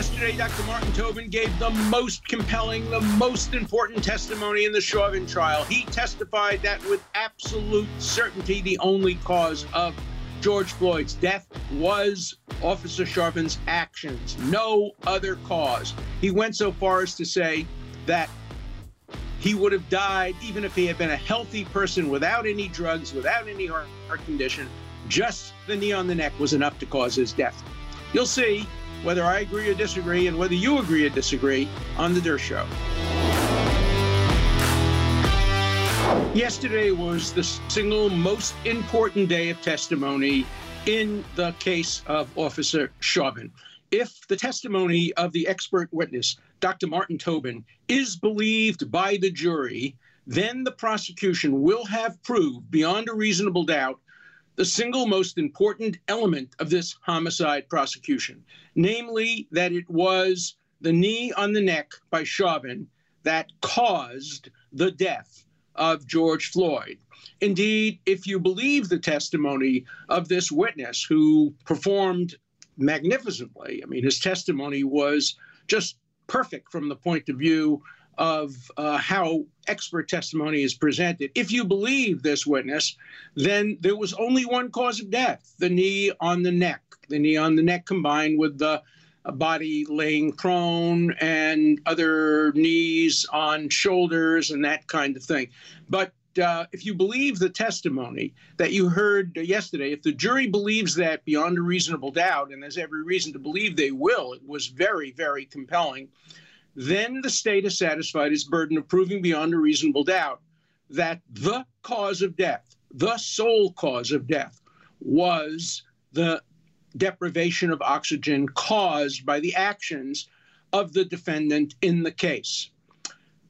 Yesterday, Dr. Martin Tobin gave the most compelling, the most important testimony in the Chauvin trial. He testified that with absolute certainty, the only cause of George Floyd's death was Officer Chauvin's actions, no other cause. He went so far as to say that he would have died even if he had been a healthy person without any drugs, without any heart, heart condition. Just the knee on the neck was enough to cause his death. You'll see whether I agree or disagree, and whether you agree or disagree on The Dershow. Yesterday was the single most important day of testimony in the case of Officer Chauvin. If the testimony of the expert witness, Dr. Martin Tobin, is believed by the jury, then the prosecution will have proved beyond a reasonable doubt the single most important element of this homicide prosecution, namely that it was the knee on the neck by Chauvin that caused the death of George Floyd. Indeed, if you believe the testimony of this witness who performed magnificently, I mean, his testimony was just perfect from the point of view of uh, how expert testimony is presented. If you believe this witness, then there was only one cause of death the knee on the neck. The knee on the neck combined with the body laying prone and other knees on shoulders and that kind of thing. But uh, if you believe the testimony that you heard yesterday, if the jury believes that beyond a reasonable doubt, and there's every reason to believe they will, it was very, very compelling then the state has satisfied its burden of proving beyond a reasonable doubt that the cause of death, the sole cause of death, was the deprivation of oxygen caused by the actions of the defendant in the case.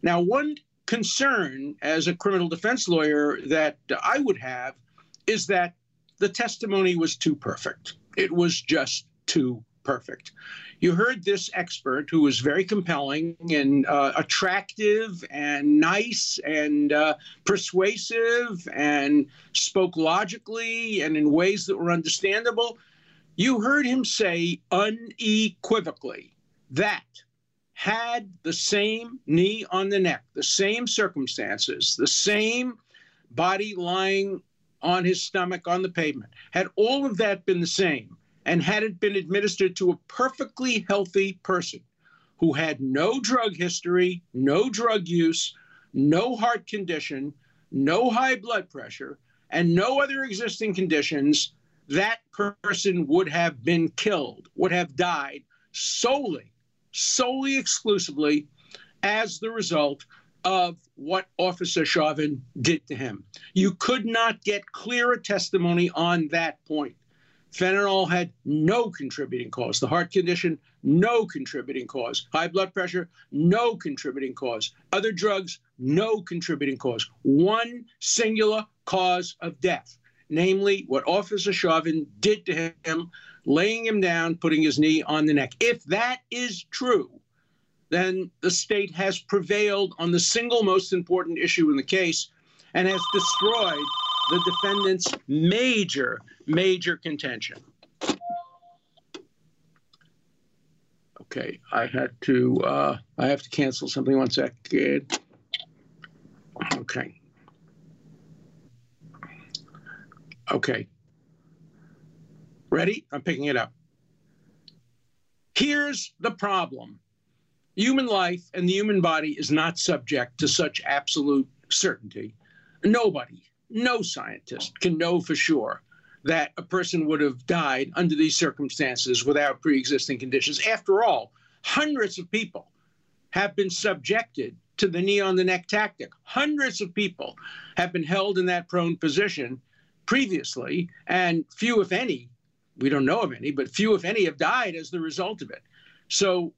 Now, one concern as a criminal defense lawyer that I would have is that the testimony was too perfect. It was just too perfect. You heard this expert who was very compelling and uh, attractive and nice and uh, persuasive and spoke logically and in ways that were understandable. You heard him say unequivocally that had the same knee on the neck, the same circumstances, the same body lying on his stomach on the pavement, had all of that been the same, and had it been administered to a perfectly healthy person who had no drug history, no drug use, no heart condition, no high blood pressure, and no other existing conditions, that person would have been killed, would have died solely, solely exclusively as the result of what Officer Chauvin did to him. You could not get clearer testimony on that point. Fentanyl had no contributing cause. The heart condition, no contributing cause. High blood pressure, no contributing cause. Other drugs, no contributing cause. One singular cause of death, namely what Officer Chauvin did to him, laying him down, putting his knee on the neck. If that is true, then the state has prevailed on the single most important issue in the case and has destroyed the defendant's major, major contention. Okay, I had to, uh, I have to cancel something. One second. Okay. Okay. Ready? I'm picking it up. Here's the problem human life and the human body is not subject to such absolute certainty. Nobody, no scientist can know for sure that a person would have died under these circumstances without pre existing conditions. After all, hundreds of people have been subjected to the knee on the neck tactic. Hundreds of people have been held in that prone position previously, and few, if any, we don't know of any, but few, if any, have died as the result of it. So,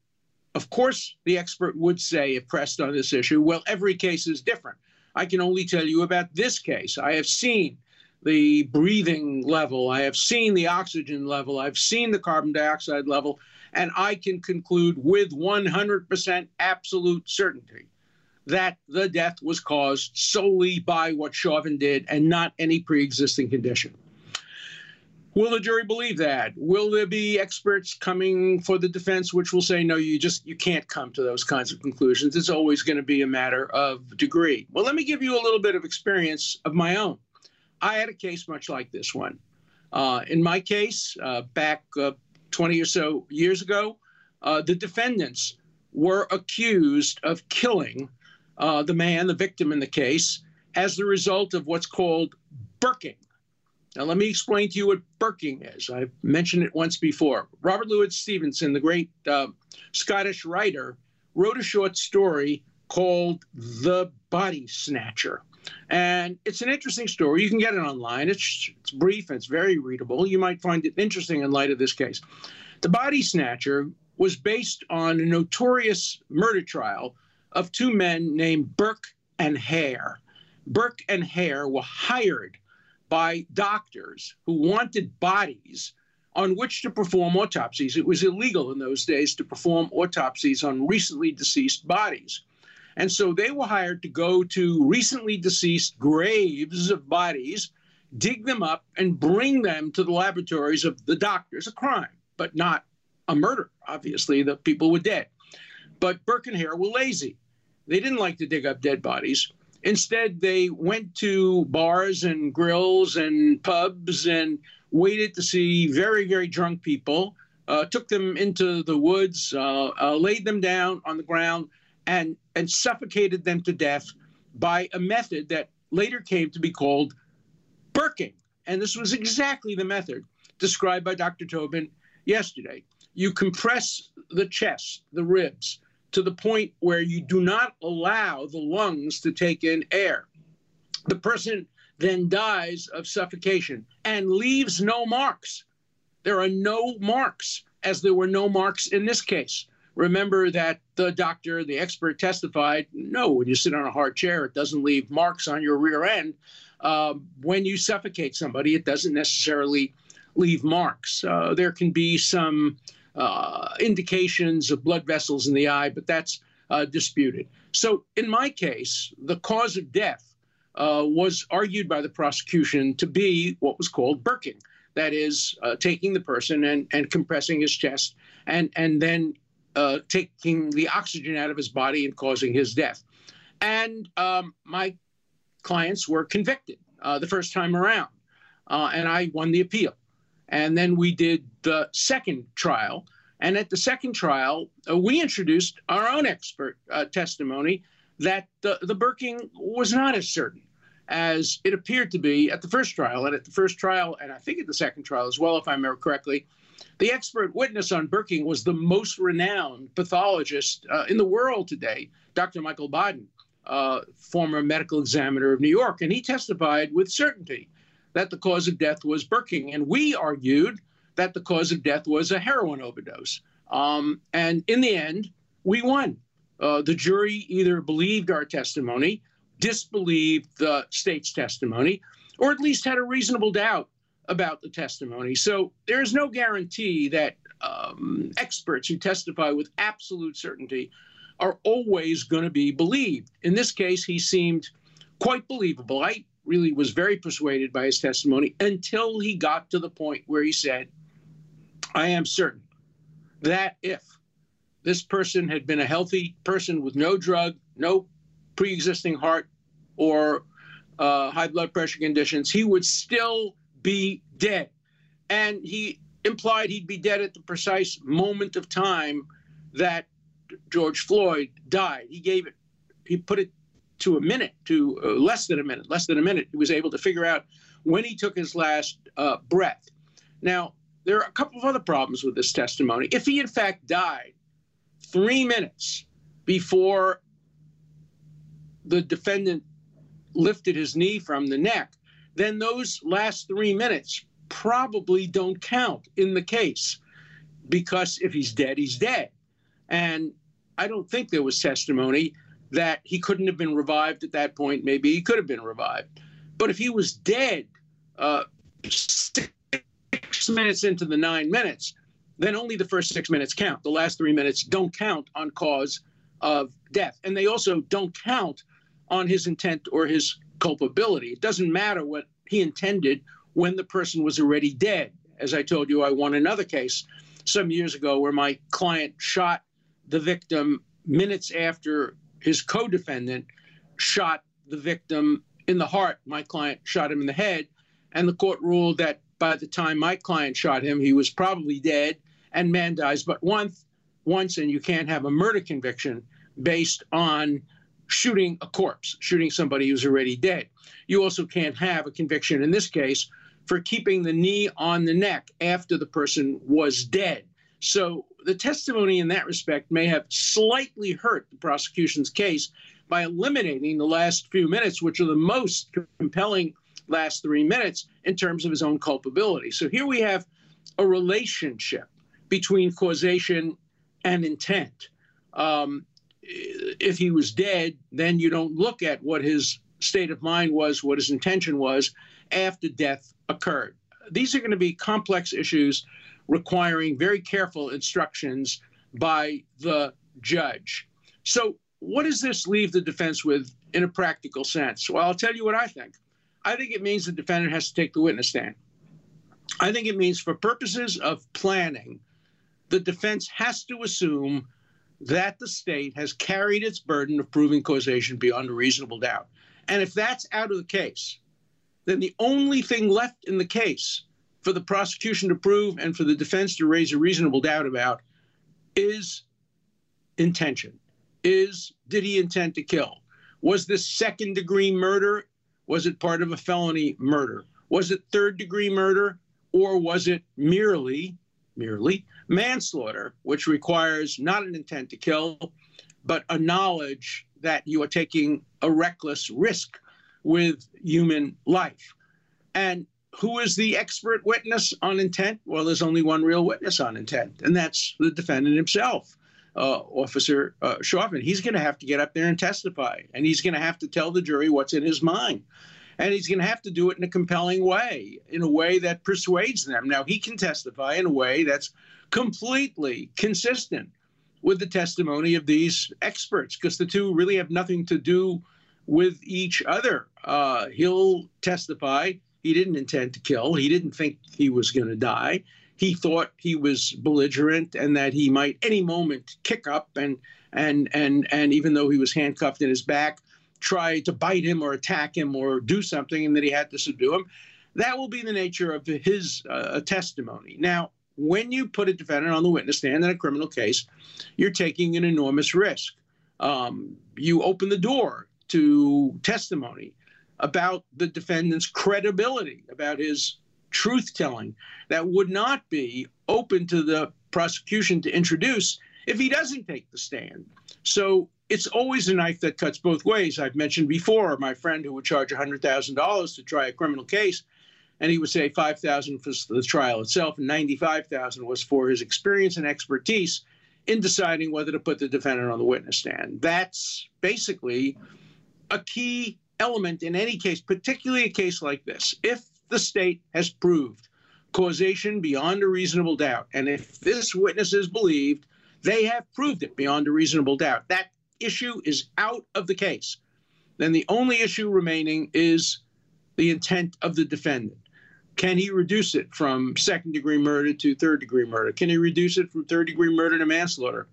of course, the expert would say, if pressed on this issue, well, every case is different. I can only tell you about this case. I have seen the breathing level, I have seen the oxygen level, I've seen the carbon dioxide level, and I can conclude with 100% absolute certainty that the death was caused solely by what Chauvin did and not any pre existing condition. Will the jury believe that? Will there be experts coming for the defense which will say no, you just you can't come to those kinds of conclusions. It's always going to be a matter of degree. Well, let me give you a little bit of experience of my own. I had a case much like this one. Uh, in my case, uh, back uh, 20 or so years ago, uh, the defendants were accused of killing uh, the man, the victim in the case, as the result of what's called burking. Now, let me explain to you what burking is. I've mentioned it once before. Robert Louis Stevenson, the great uh, Scottish writer, wrote a short story called The Body Snatcher. And it's an interesting story. You can get it online. It's, it's brief and it's very readable. You might find it interesting in light of this case. The Body Snatcher was based on a notorious murder trial of two men named Burke and Hare. Burke and Hare were hired by doctors who wanted bodies on which to perform autopsies. It was illegal in those days to perform autopsies on recently deceased bodies. And so they were hired to go to recently deceased graves of bodies, dig them up, and bring them to the laboratories of the doctors. A crime, but not a murder. Obviously, the people were dead. But Burke and Hare were lazy. They didn't like to dig up dead bodies. Instead, they went to bars and grills and pubs and waited to see very, very drunk people, uh, took them into the woods, uh, uh, laid them down on the ground, and, and suffocated them to death by a method that later came to be called burking. And this was exactly the method described by Dr. Tobin yesterday. You compress the chest, the ribs, to the point where you do not allow the lungs to take in air. The person then dies of suffocation and leaves no marks. There are no marks, as there were no marks in this case. Remember that the doctor, the expert testified no, when you sit on a hard chair, it doesn't leave marks on your rear end. Uh, when you suffocate somebody, it doesn't necessarily leave marks. Uh, there can be some uh, indications of blood vessels in the eye, but that's uh, disputed. So, in my case, the cause of death uh, was argued by the prosecution to be what was called burking. That is, uh, taking the person and, and compressing his chest and, and then uh, taking the oxygen out of his body and causing his death. And um, my clients were convicted uh, the first time around, and I won the appeal. And then we did the second trial. And at the second trial, uh, we introduced our own expert uh, testimony that the, the burking was not as certain as it appeared to be at the first trial. And at the first trial, and I think at the second trial as well, if I remember correctly, the expert witness on burking was the most renowned pathologist uh, in the world today, Dr. Michael Baden, uh, former medical examiner of New York. And he testified with certainty that the cause of death was burking. And we argued that the cause of death was a heroin overdose. Um, and in the end, we won. Uh, the jury either believed our testimony, disbelieved the state's testimony, or at least had a reasonable doubt about the testimony. So there is no guarantee that um, experts who testify with absolute certainty are always going to be believed. In this case, he seemed quite believable. I really was very persuaded by his testimony until he got to the point where he said, I am certain that if this person had been a healthy person with no drug, no pre existing heart or uh, high blood pressure conditions, he would still be dead. And he implied he'd be dead at the precise moment of time that George Floyd died. He gave it, he put it to a minute, to uh, less than a minute, less than a minute. He was able to figure out when he took his last uh, breath. Now, there are a couple of other problems with this testimony. If he, in fact, died three minutes before the defendant lifted his knee from the neck, then those last three minutes probably don't count in the case because if he's dead, he's dead. And I don't think there was testimony that he couldn't have been revived at that point. Maybe he could have been revived. But if he was dead uh, minutes into the nine minutes, then only the first six minutes count. The last three minutes don't count on cause of death. And they also don't count on his intent or his culpability. It doesn't matter what he intended when the person was already dead. as I told you, I won another case some years ago where my client shot the victim minutes after his co defendant shot the victim in the heart. My client shot him in the head. And the court ruled that by the time my client shot him, he was probably dead and man dies but once, once, and you can't have a murder conviction based on shooting a corpse, shooting somebody who's already dead. You also can't have a conviction in this case for keeping the knee on the neck after the person was dead. So the testimony in that respect may have slightly hurt the prosecution's case by eliminating the last few minutes, which are the most compelling last three minutes in terms of his own culpability. So here we have a relationship between causation and intent. Um, if he was dead, then you don't look at what his state of mind was, what his intention was after death occurred. These are going to be complex issues requiring very careful instructions by the judge. So, what does this leave the defense with in a practical sense? Well, I'll tell you what I think. I think it means the defendant has to take the witness stand. I think it means, for purposes of planning, the defense has to assume that the state has carried its burden of proving causation beyond a reasonable doubt. And if that's out of the case, then the only thing left in the case for the prosecution to prove and for the defense to raise a reasonable doubt about is intention. Is did he intend to kill? Was this second degree murder? Was it part of a felony murder? Was it third degree murder? Or was it merely, merely manslaughter, which requires not an intent to kill, but a knowledge that you are taking a reckless risk with human life. And who is the expert witness on intent? Well, there's only one real witness on intent, and that's the defendant himself, uh, Officer uh. He's going to have to get up there and testify, and he's going to have to tell the jury what's in his mind. And he's going to have to do it in a compelling way, in a way that persuades them. Now, he can testify in a way that's completely consistent with the testimony of these experts, because the two really have nothing to do with each other. Uh, he'll testify he didn't intend to kill. He didn't think he was going to die. He thought he was belligerent and that he might any moment kick up and and and and even though he was handcuffed in his back, try to bite him or attack him or do something, and that he had to subdue him. That will be the nature of his uh, testimony. Now, when you put a defendant on the witness stand in a criminal case, you're taking an enormous risk. Um, you open the door to testimony about the defendant's credibility, about his truth telling, that would not be open to the prosecution to introduce if he doesn't take the stand. So it's always a knife that cuts both ways. I've mentioned before my friend who would charge $100,000 to try a criminal case, and he would say 5000 for the trial itself, and 95000 was for his experience and expertise in deciding whether to put the defendant on the witness stand. That's basically a key element in any case, particularly a case like this. If the state has proved causation beyond a reasonable doubt, and if this witness is believed, they have proved it beyond a reasonable doubt. That issue is out of the case. Then the only issue remaining is the intent of the defendant. Can he reduce it from second degree murder to third degree murder? Can he reduce it from third degree murder to manslaughter?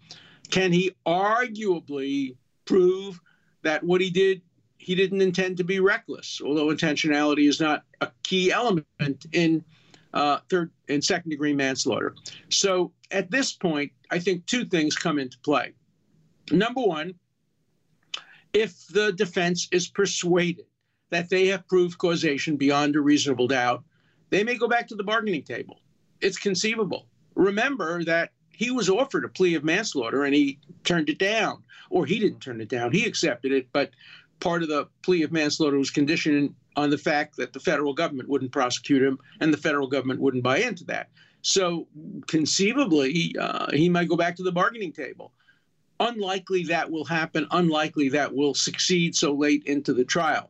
Can he arguably prove that what he did he didn't intend to be reckless, although intentionality is not a key element in uh, third and second degree manslaughter. So at this point, I think two things come into play. Number one, if the defense is persuaded that they have proved causation beyond a reasonable doubt, they may go back to the bargaining table. It's conceivable. Remember that he was offered a plea of manslaughter and he turned it down, or he didn't turn it down. He accepted it, but part of the plea of manslaughter was conditioned on the fact that the federal government wouldn't prosecute him and the federal government wouldn't buy into that. So conceivably, uh, he might go back to the bargaining table. Unlikely that will happen. Unlikely that will succeed so late into the trial.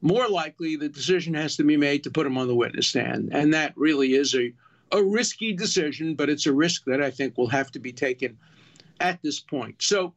More likely, the decision has to be made to put him on the witness stand. And that really is a, a risky decision, but it's a risk that I think will have to be taken at this point. So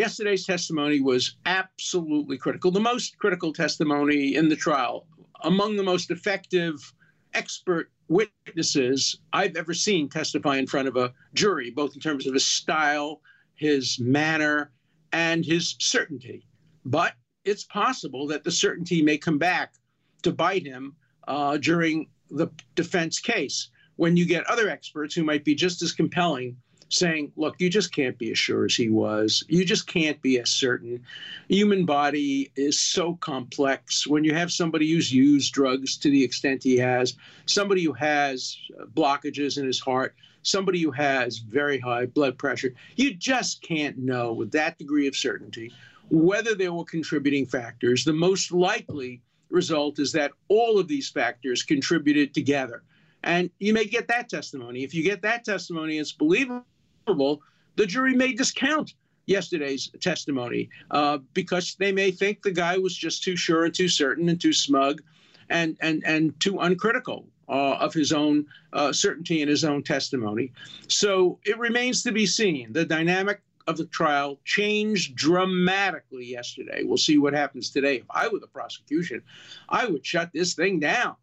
Yesterday's testimony was absolutely critical, the most critical testimony in the trial, among the most effective expert witnesses I've ever seen testify in front of a jury, both in terms of his style, his manner, and his certainty. But it's possible that the certainty may come back to bite him uh, during the defense case when you get other experts who might be just as compelling saying, look, you just can't be as sure as he was. You just can't be as certain. Human body is so complex. When you have somebody who's used drugs to the extent he has, somebody who has uh, blockages in his heart, somebody who has very high blood pressure, you just can't know with that degree of certainty whether there were contributing factors. The most likely result is that all of these factors contributed together. And you may get that testimony. If you get that testimony, it's believable the jury may discount yesterday's testimony uh, because they may think the guy was just too sure and too certain and too smug and, and, and too uncritical uh, of his own uh, certainty in his own testimony. So it remains to be seen. The dynamic of the trial changed dramatically yesterday. We'll see what happens today. If I were the prosecution, I would shut this thing down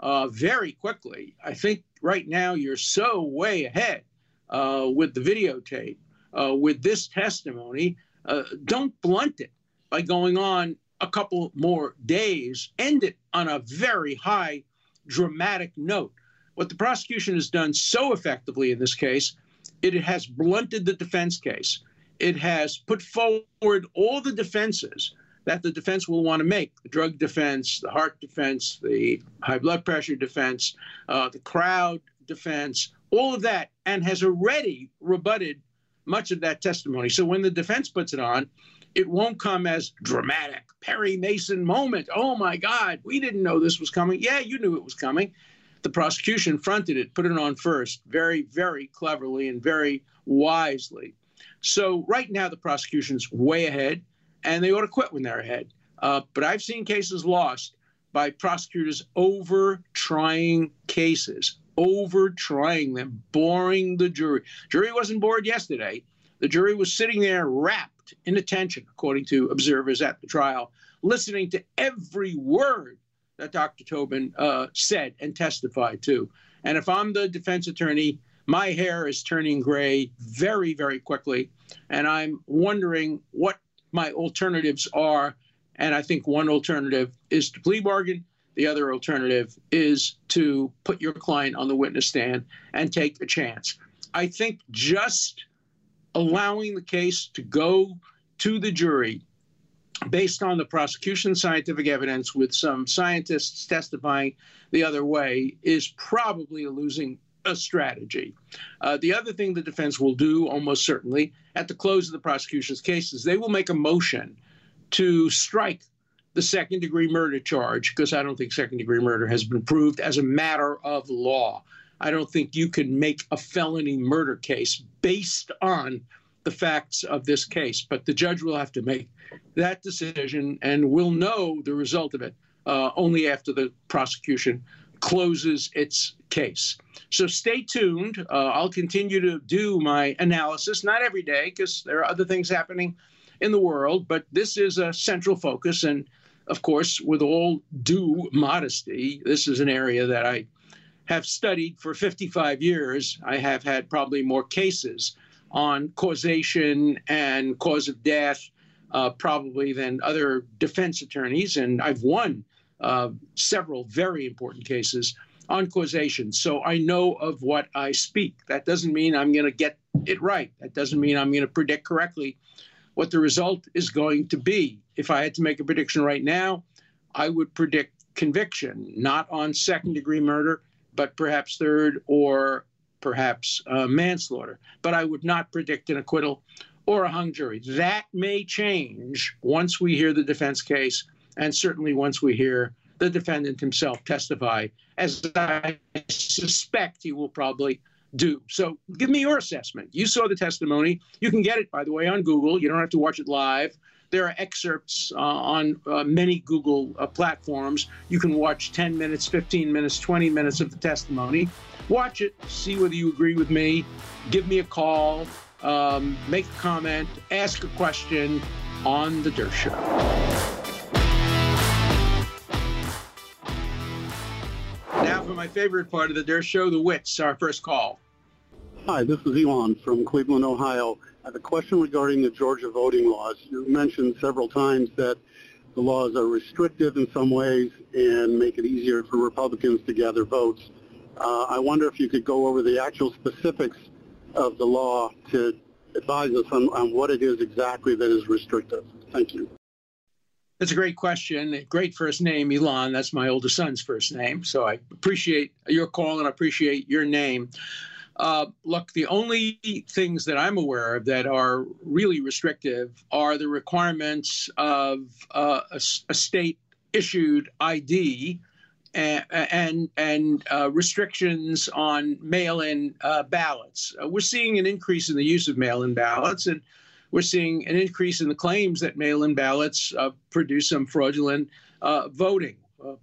uh, very quickly. I think right now you're so way ahead uh, with the videotape, uh, with this testimony, uh, don't blunt it by going on a couple more days. End it on a very high, dramatic note. What the prosecution has done so effectively in this case, it has blunted the defense case. It has put forward all the defenses that the defense will want to make the drug defense, the heart defense, the high blood pressure defense, uh, the crowd defense, all of that, and has already rebutted much of that testimony. So when the defense puts it on, it won't come as dramatic Perry Mason moment. Oh my God, we didn't know this was coming. Yeah, you knew it was coming. The prosecution fronted it, put it on first, very, very cleverly and very wisely. So right now the prosecution's way ahead, and they ought to quit when they're ahead. Uh, but I've seen cases lost by prosecutors over trying cases, over trying them, boring the jury. Jury wasn't bored yesterday. The jury was sitting there rapt in attention, according to observers at the trial, listening to every word that Dr. Tobin uh, said and testified to. And if I'm the defense attorney, my hair is turning gray very, very quickly. And I'm wondering what my alternatives are. And I think one alternative is to plea bargain the other alternative is to put your client on the witness stand and take a chance. I think just allowing the case to go to the jury based on the prosecution's scientific evidence with some scientists testifying the other way is probably a losing a strategy. Uh, the other thing the defense will do, almost certainly, at the close of the prosecution's case, is they will make a motion to strike the second degree murder charge because I don't think second degree murder has been proved as a matter of law. I don't think you can make a felony murder case based on the facts of this case, but the judge will have to make that decision and we'll know the result of it uh, only after the prosecution closes its case. So stay tuned. Uh, I'll continue to do my analysis, not every day, because there are other things happening in the world, but this is a central focus. And of course, with all due modesty, this is an area that I have studied for 55 years. I have had probably more cases on causation and cause of death, uh, probably than other defense attorneys, and I've won uh, several very important cases on causation. So I know of what I speak. That doesn't mean I'm going to get it right. That doesn't mean I'm going to predict correctly what the result is going to be. If I had to make a prediction right now, I would predict conviction, not on second degree murder, but perhaps third or perhaps uh, manslaughter. But I would not predict an acquittal or a hung jury. That may change once we hear the defense case, and certainly once we hear the defendant himself testify, as I suspect he will probably do. So give me your assessment. You saw the testimony. You can get it, by the way, on Google. You don't have to watch it live. There are excerpts uh, on uh, many Google uh, platforms. You can watch 10 minutes, 15 minutes, 20 minutes of the testimony. Watch it, see whether you agree with me. Give me a call, um, make a comment, ask a question on The Dershow. Show. Now for my favorite part of the Dershow, the wits, our first call. Hi, this is Elon from Cleveland, Ohio. I have a question regarding the Georgia voting laws. You mentioned several times that the laws are restrictive in some ways and make it easier for Republicans to gather votes. Uh, I wonder if you could go over the actual specifics of the law to advise us on, on what it is exactly that is restrictive. Thank you. That's a great question. Great first name, Elon. That's my oldest son's first name. So I appreciate your call and I appreciate your name. Uh, look, the only things that I'm aware of that are really restrictive are the requirements of uh, a, a, state issued ID and and, and uh, restrictions on mail-in uh, ballots. Uh, we're seeing an increase in the use of mail-in ballots, and we're seeing an increase in the claims that mail-in ballots uh, produce some fraudulent voting.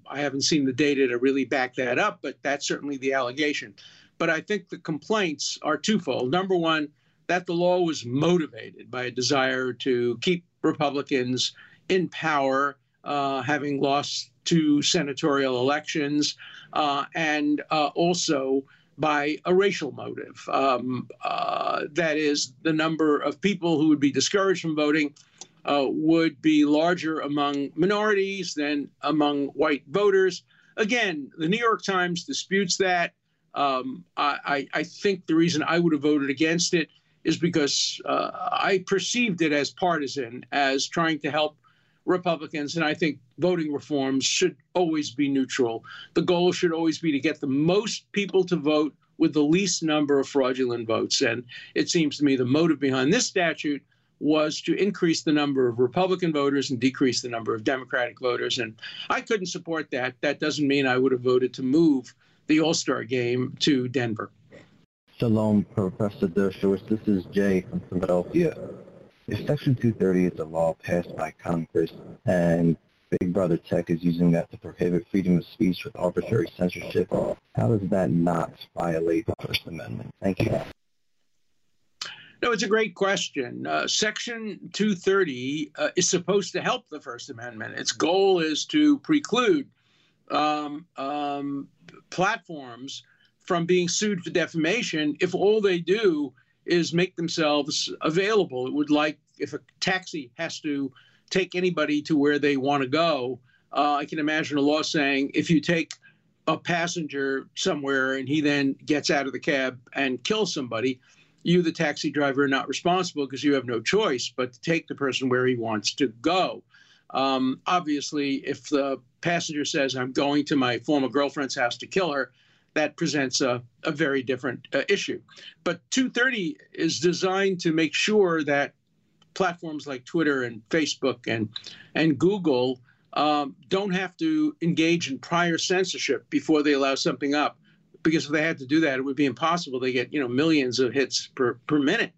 I haven't seen the data to really back that up, but that's certainly the allegation. But I think the complaints are twofold. Number one, that the law was motivated by a desire to keep Republicans in power, uh, having lost two senatorial elections, uh, and uh, also by a racial motive. Um, uh, that is, the number of people who would be discouraged from voting uh, would be larger among minorities than among white voters. Again, the New York Times disputes that. Um, I, I, think the reason I would have voted against it is because uh, I perceived it as partisan, as trying to help Republicans. And I think voting reforms should always be neutral. The goal should always be to get the most people to vote with the least number of fraudulent votes. And it seems to me the motive behind this statute was to increase the number of Republican voters and decrease the number of Democratic voters. And I couldn't support that. That doesn't mean I would have voted to move the All-Star game to Denver. Shalom, Professor Dershowitz. This is Jay from Philadelphia. If Section 230 is a law passed by Congress and Big Brother Tech is using that to prohibit freedom of speech with arbitrary censorship, how does that not violate the First Amendment? Thank you. No, it's a great question. Uh, Section 230 uh, is supposed to help the First Amendment. Its goal is to preclude um, um, platforms from being sued for defamation if all they do is make themselves available. It would like if a taxi has to take anybody to where they want to go. Uh, I can imagine a law saying if you take a passenger somewhere and he then gets out of the cab and kills somebody, you, the taxi driver, are not responsible because you have no choice but to take the person where he wants to go. Um, obviously, if the passenger says, I'm going to my former girlfriend's house to kill her, that presents a, a very different uh, issue. But 230 is designed to make sure that platforms like Twitter and Facebook and, and Google um, don't have to engage in prior censorship before they allow something up. Because if they had to do that, it would be impossible. They get you know millions of hits per, per minute.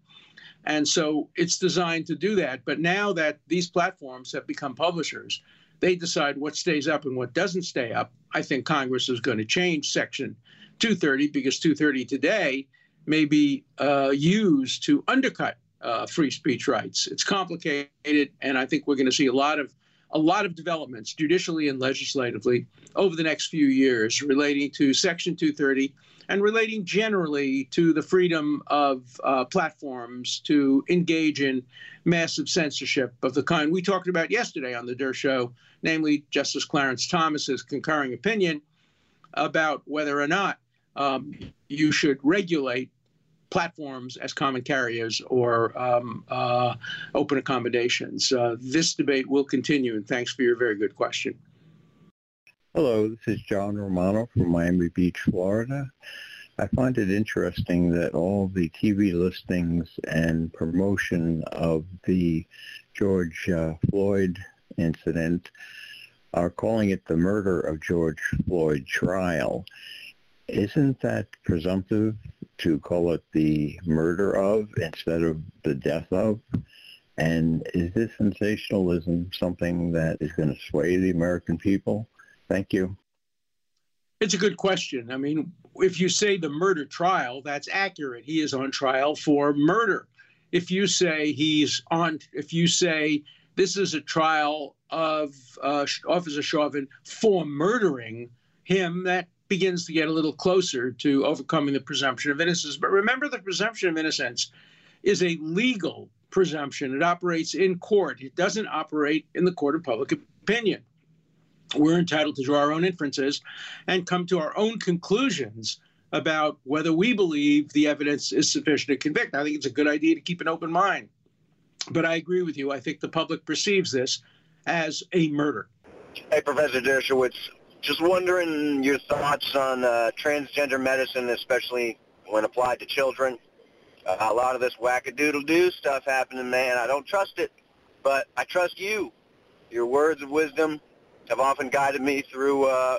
And so it's designed to do that. But now that these platforms have become publishers, they decide what stays up and what doesn't stay up. I think Congress is going to change Section 230 because 230 today may be uh, used to undercut uh, free speech rights. It's complicated, and I think we're going to see a lot of a lot of developments judicially and legislatively over the next few years relating to Section 230 and relating generally to the freedom of uh, platforms to engage in massive censorship of the kind we talked about yesterday on the Dershow, namely Justice Clarence Thomas's concurring opinion about whether or not um, you should regulate platforms as common carriers or um, uh, open accommodations. Uh, this debate will continue, and thanks for your very good question. Hello, this is John Romano from Miami Beach, Florida. I find it interesting that all the TV listings and promotion of the George uh, Floyd incident are calling it the murder of George Floyd trial. Isn't that presumptive to call it the murder of instead of the death of? And is this sensationalism something that is going to sway the American people? Thank you. It's a good question. I mean, if you say the murder trial, that's accurate. He is on trial for murder. If you say he's on, if you say this is a trial of uh, Officer Chauvin for murdering him, that begins to get a little closer to overcoming the presumption of innocence. But remember, the presumption of innocence is a legal presumption. It operates in court. It doesn't operate in the court of public opinion. We're entitled to draw our own inferences and come to our own conclusions about whether we believe the evidence is sufficient to convict. I think it's a good idea to keep an open mind. But I agree with you. I think the public perceives this as a murder. Hey, Professor Dershowitz, just wondering your thoughts on uh, transgender medicine, especially when applied to children. Uh, a lot of this wackadoodle-doo stuff happening, man. I don't trust it, but I trust you. Your words of wisdom have often guided me through, uh,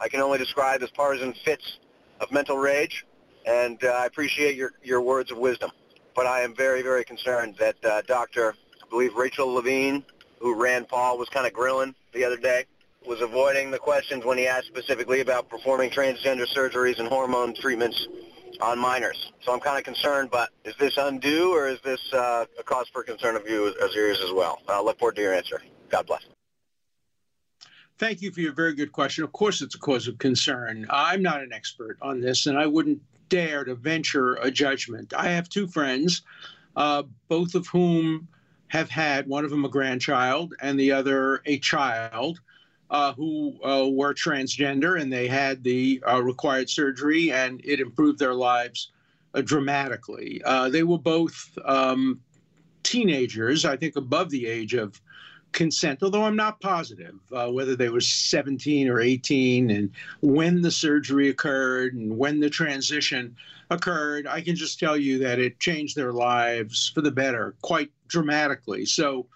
I can only describe as partisan fits of mental rage, and uh, I appreciate your, your words of wisdom. But I am very, very concerned that uh, Dr. I believe Rachel Levine, who Rand Paul was kind of grilling the other day, was avoiding the questions when he asked specifically about performing transgender surgeries and hormone treatments on minors. So I'm kind of concerned, but is this undue or is this uh, a cause for concern of you as yours as well? I'll look forward to your answer. God bless. Thank you for your very good question. Of course, it's a cause of concern. I'm not an expert on this, and I wouldn't dare to venture a judgment. I have two friends, uh, both of whom have had one of them a grandchild and the other a child. Uh, who uh, were transgender and they had the uh, required surgery and it improved their lives uh, dramatically. Uh, they were both um, teenagers, I think above the age of consent, although I'm not positive uh, whether they were 17 or 18 and when the surgery occurred and when the transition occurred. I can just tell you that it changed their lives for the better quite dramatically. So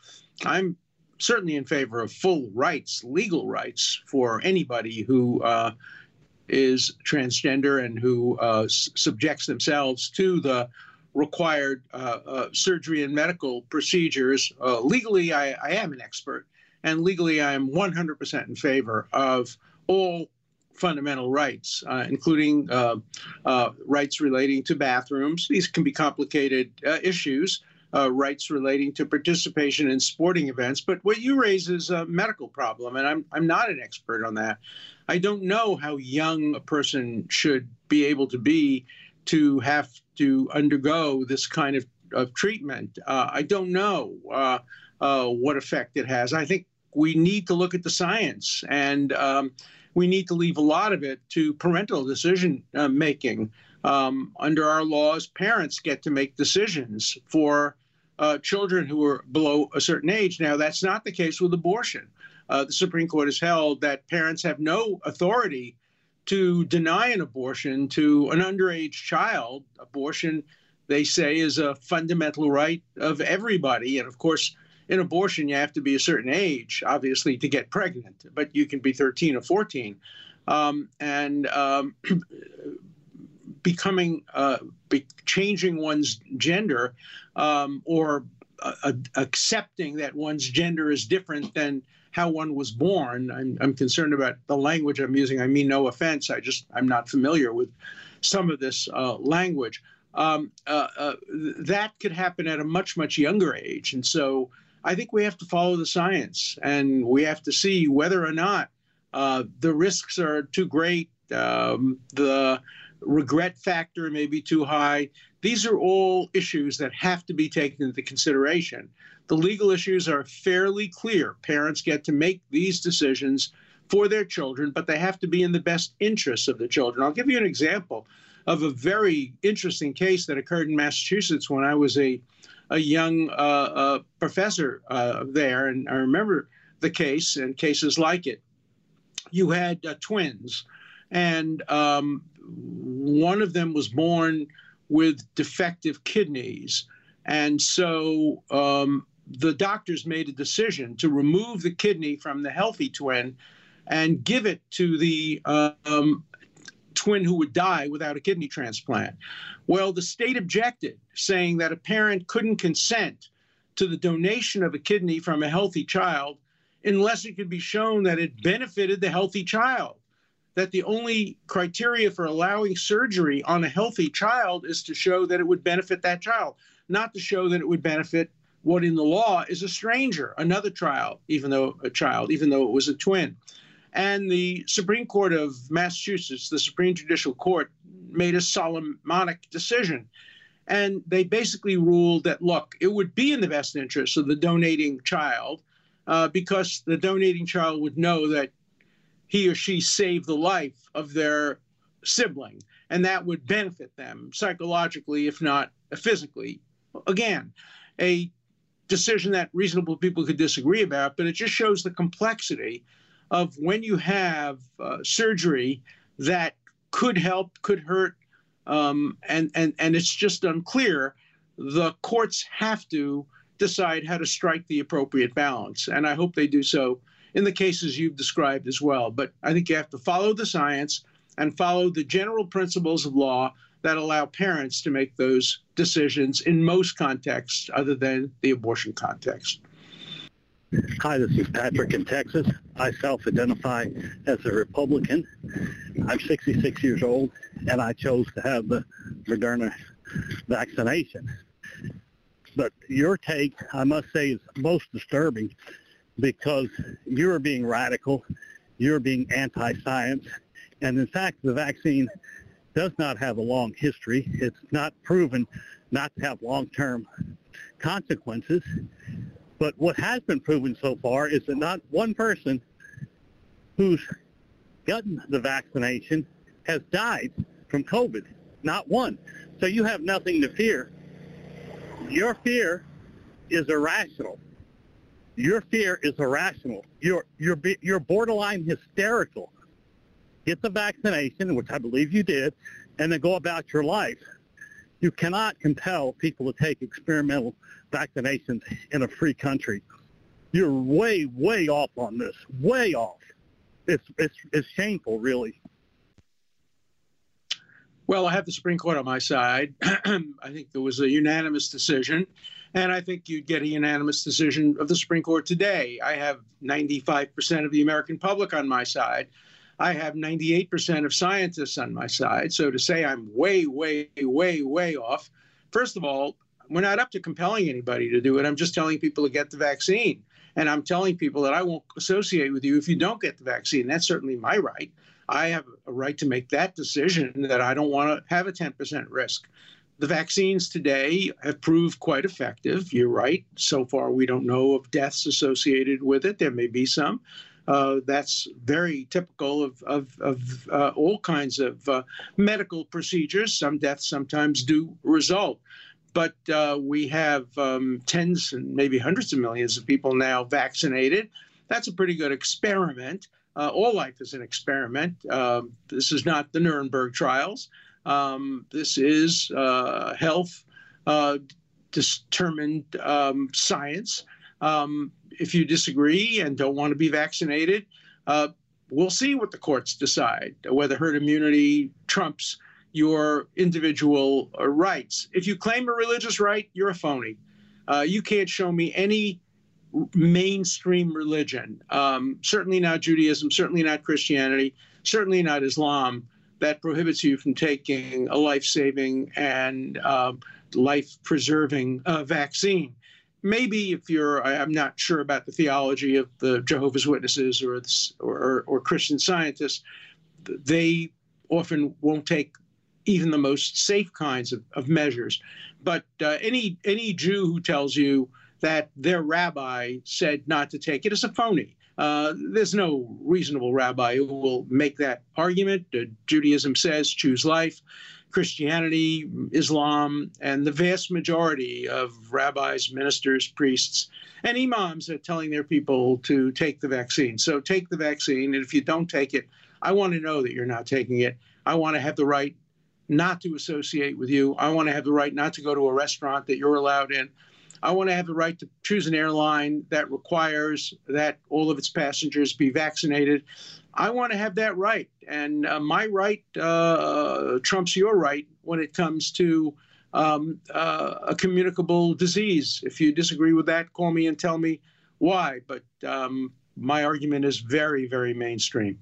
I'm certainly in favor of full rights, legal rights for anybody who uh, is transgender and who uh, subjects themselves to the required uh, uh, surgery and medical procedures. Uh, legally, I, I, am an expert, and legally, I am 100% in favor of all fundamental rights, uh, including uh, uh, rights relating to bathrooms. These can be complicated issues. rights relating to participation in sporting events, but what you raise is a medical problem, and I'm I'm not an expert on that. I don't know how young a person should be able to be to have to undergo this kind of, of treatment. Uh, I don't know uh, uh, what effect it has. I think we need to look at the science and um, we need to leave a lot of it to parental decision uh, making. Um, under our laws, parents get to make decisions for uh, children who are below a certain age. Now, that's not the case with abortion. Uh, the Supreme Court has held that parents have no authority to deny an abortion to an underage child. Abortion, they say, is a fundamental right of everybody. And of course, in abortion, you have to be a certain age, obviously, to get pregnant, but you can be 13 or 14. Um, and um, becoming, uh, be changing one's gender um, or uh, accepting that one's gender is different than how one was born. I'm, I'm concerned about the language I'm using. I mean no offense. I just I'm not familiar with some of this uh, language. Um, uh, uh, that could happen at a much much younger age, and so I think we have to follow the science, and we have to see whether or not uh, the risks are too great. Um, the regret factor may be too high. These are all issues that have to be taken into consideration. The legal issues are fairly clear. Parents get to make these decisions for their children, but they have to be in the best interests of the children. I'll give you an example of a very interesting case that occurred in Massachusetts when I was a, a young uh, uh, professor uh, there, and I remember the case and cases like it. You had uh, twins, and um, one of them was born with defective kidneys. And so um, the doctors made a decision to remove the kidney from the healthy twin and give it to the um, twin who would die without a kidney transplant. Well, the state objected, saying that a parent couldn't consent to the donation of a kidney from a healthy child unless it could be shown that it benefited the healthy child. That the only criteria for allowing surgery on a healthy child is to show that it would benefit that child, not to show that it would benefit what in the law is a stranger, another child, even though a child, even though it was a twin. And the Supreme Court of Massachusetts, the Supreme Judicial Court, made a Solomonic decision. And they basically ruled that, look, it would be in the best interest of the donating child uh, because the donating child would know that he or she saved the life of their sibling, and that would benefit them psychologically, if not physically. Again, a decision that reasonable people could disagree about, but it just shows the complexity of when you have uh, surgery that could help, could hurt, um, and and and it's just unclear. The courts have to decide how to strike the appropriate balance, and I hope they do so in the cases you've described as well. But I think you have to follow the science and follow the general principles of law that allow parents to make those decisions in most contexts other than the abortion context. Hi, this is Patrick in Texas. I self-identify as a Republican. I'm 66 years old, and I chose to have the Moderna vaccination. But your take, I must say, is most disturbing because you're being radical, you're being anti-science, and in fact, the vaccine does not have a long history. It's not proven not to have long-term consequences. But what has been proven so far is that not one person who's gotten the vaccination has died from COVID. Not one. So you have nothing to fear. Your fear is irrational. Your fear is irrational. You're, you're, you're borderline hysterical. Get the vaccination, which I believe you did, and then go about your life. You cannot compel people to take experimental vaccinations in a free country. You're way, way off on this. Way off. It's it's it's shameful, really. Well, I have the Supreme Court on my side. I think there was a unanimous decision, and I think you'd get a unanimous decision of the Supreme Court today. I have 95% of the American public on my side. I have 98% of scientists on my side. So to say I'm way, way, way, way off, first of all, we're not up to compelling anybody to do it. I'm just telling people to get the vaccine. And I'm telling people that I won't associate with you if you don't get the vaccine. That's certainly my right. I have a right to make that decision that I don't want to have a 10% risk. The vaccines today have proved quite effective. You're right. So far, we don't know of deaths associated with it. There may be some. Uh, that's very typical of, of, of uh, all kinds of uh, medical procedures. Some deaths sometimes do result. But uh, we have um, tens and maybe hundreds of millions of people now vaccinated. That's a pretty good experiment. Uh, all life is an experiment. Um, this is not the Nuremberg trials. Um, this is health determined um, science. Um, if you disagree and don't want to be vaccinated, uh, we'll see what the courts decide, whether herd immunity trumps your individual uh, rights. If you claim a religious right, you're a phony. Uh, you can't show me any mainstream religion, um, certainly not Judaism, certainly not Christianity, certainly not Islam, that prohibits you from taking a life saving and um, life preserving uh, vaccine maybe if you're i'm not sure about the theology of the jehovah's witnesses or or, or christian scientists they often won't take even the most safe kinds of, of measures but uh, any any jew who tells you that their rabbi said not to take it is a phony uh, there's no reasonable rabbi who will make that argument. Uh, Judaism says choose life. Christianity, Islam, and the vast majority of rabbis, ministers, priests, and imams are telling their people to take the vaccine. So take the vaccine, and if you don't take it, I want to know that you're not taking it. I want to have the right not to associate with you. I want to have the right not to go to a restaurant that you're allowed in. I want to have the right to choose an airline that requires that all of its passengers be vaccinated. I want to have that right. And uh, my right uh, trumps your right when it comes to um, uh, a communicable disease. If you disagree with that, call me and tell me why. But um, my argument is very, very mainstream.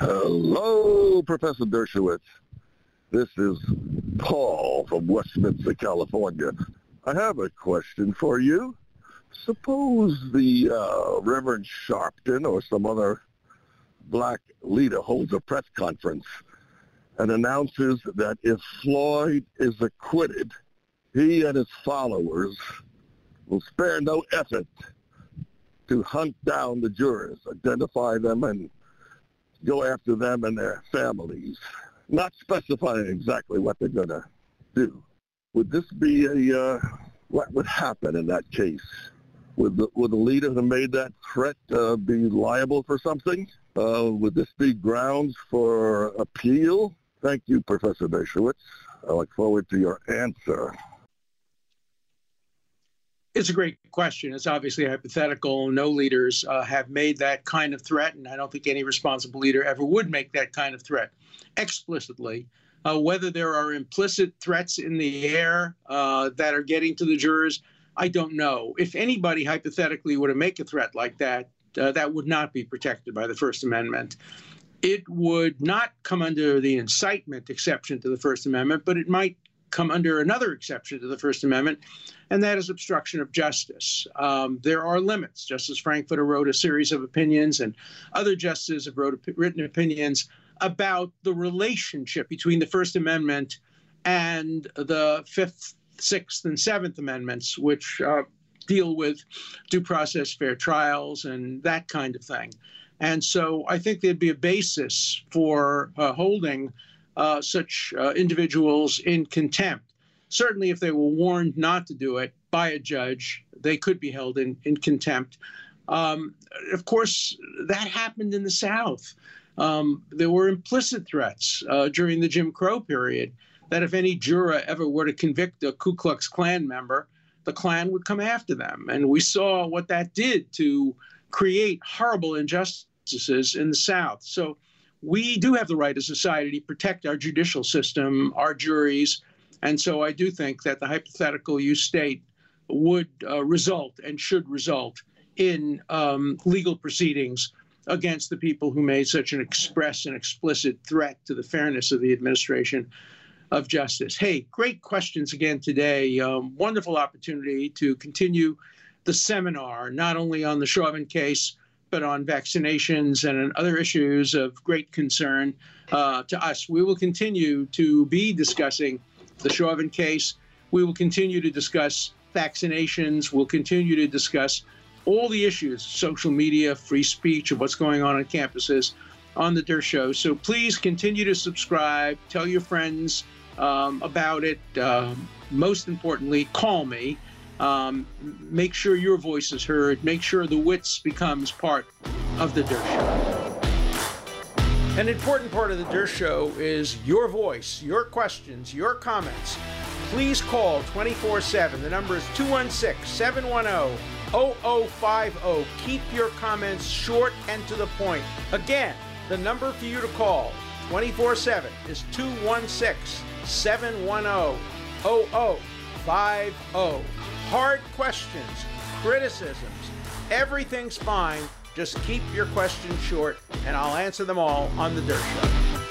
Hello, Professor Dershowitz. This is Paul from Westminster, California. I have a question for you. Suppose the uh, Reverend Sharpton or some other black leader holds a press conference and announces that if Floyd is acquitted, he and his followers will spare no effort to hunt down the jurors, identify them, and go after them and their families, not specifying exactly what they're going to do. Would this be a, uh, what would happen in that case? Would the, would the leader who made that threat uh, be liable for something? Uh, would this be grounds for appeal? Thank you, Professor Dershowitz. I look forward to your answer. It's a great question. It's obviously hypothetical. No leaders uh, have made that kind of threat, and I don't think any responsible leader ever would make that kind of threat explicitly. Uh, whether there are implicit threats in the air uh, that are getting to the jurors, I don't know. If anybody hypothetically were to make a threat like that, uh, that would not be protected by the First Amendment. It would not come under the incitement exception to the First Amendment, but it might come under another exception to the First Amendment, and that is obstruction of justice. Um, there are limits. Justice Frankfurter wrote a series of opinions, and other justices have wrote, written opinions about the relationship between the First Amendment and the Fifth, Sixth, and Seventh Amendments, which uh, deal with due process, fair trials, and that kind of thing. And so I think there'd be a basis for uh, holding uh, such uh, individuals in contempt. Certainly, if they were warned not to do it by a judge, they could be held in, in contempt. Um, of course, that happened in the South. Um, there were implicit threats uh, during the Jim Crow period that if any juror ever were to convict a Ku Klux Klan member, the Klan would come after them. And we saw what that did to create horrible injustices in the South. So we do have the right as a society to protect our judicial system, our juries. And so I do think that the hypothetical you state would uh, result and should result in um, legal proceedings against the people who made such an express and explicit threat to the fairness of the administration of justice. Hey, great questions again today. Um, wonderful opportunity to continue the seminar, not only on the Chauvin case, but on vaccinations and other issues of great concern uh, to us. We will continue to be discussing the Chauvin case. We will continue to discuss vaccinations. We'll continue to discuss all the issues social media, free speech, of what's going on on campuses on the Dershow. Show. So please continue to subscribe, tell your friends um, about it. Uh, most importantly, call me um, make sure your voice is heard. Make sure the wits becomes part of the Dershow. An important part of the Dershow is your voice, your questions, your comments. Please call 24 7. The number is 216 710 0050. Keep your comments short and to the point. Again, the number for you to call 24 7 is 216 710 0050 hard questions, criticisms, everything's fine. Just keep your questions short, and I'll answer them all on The Dershow.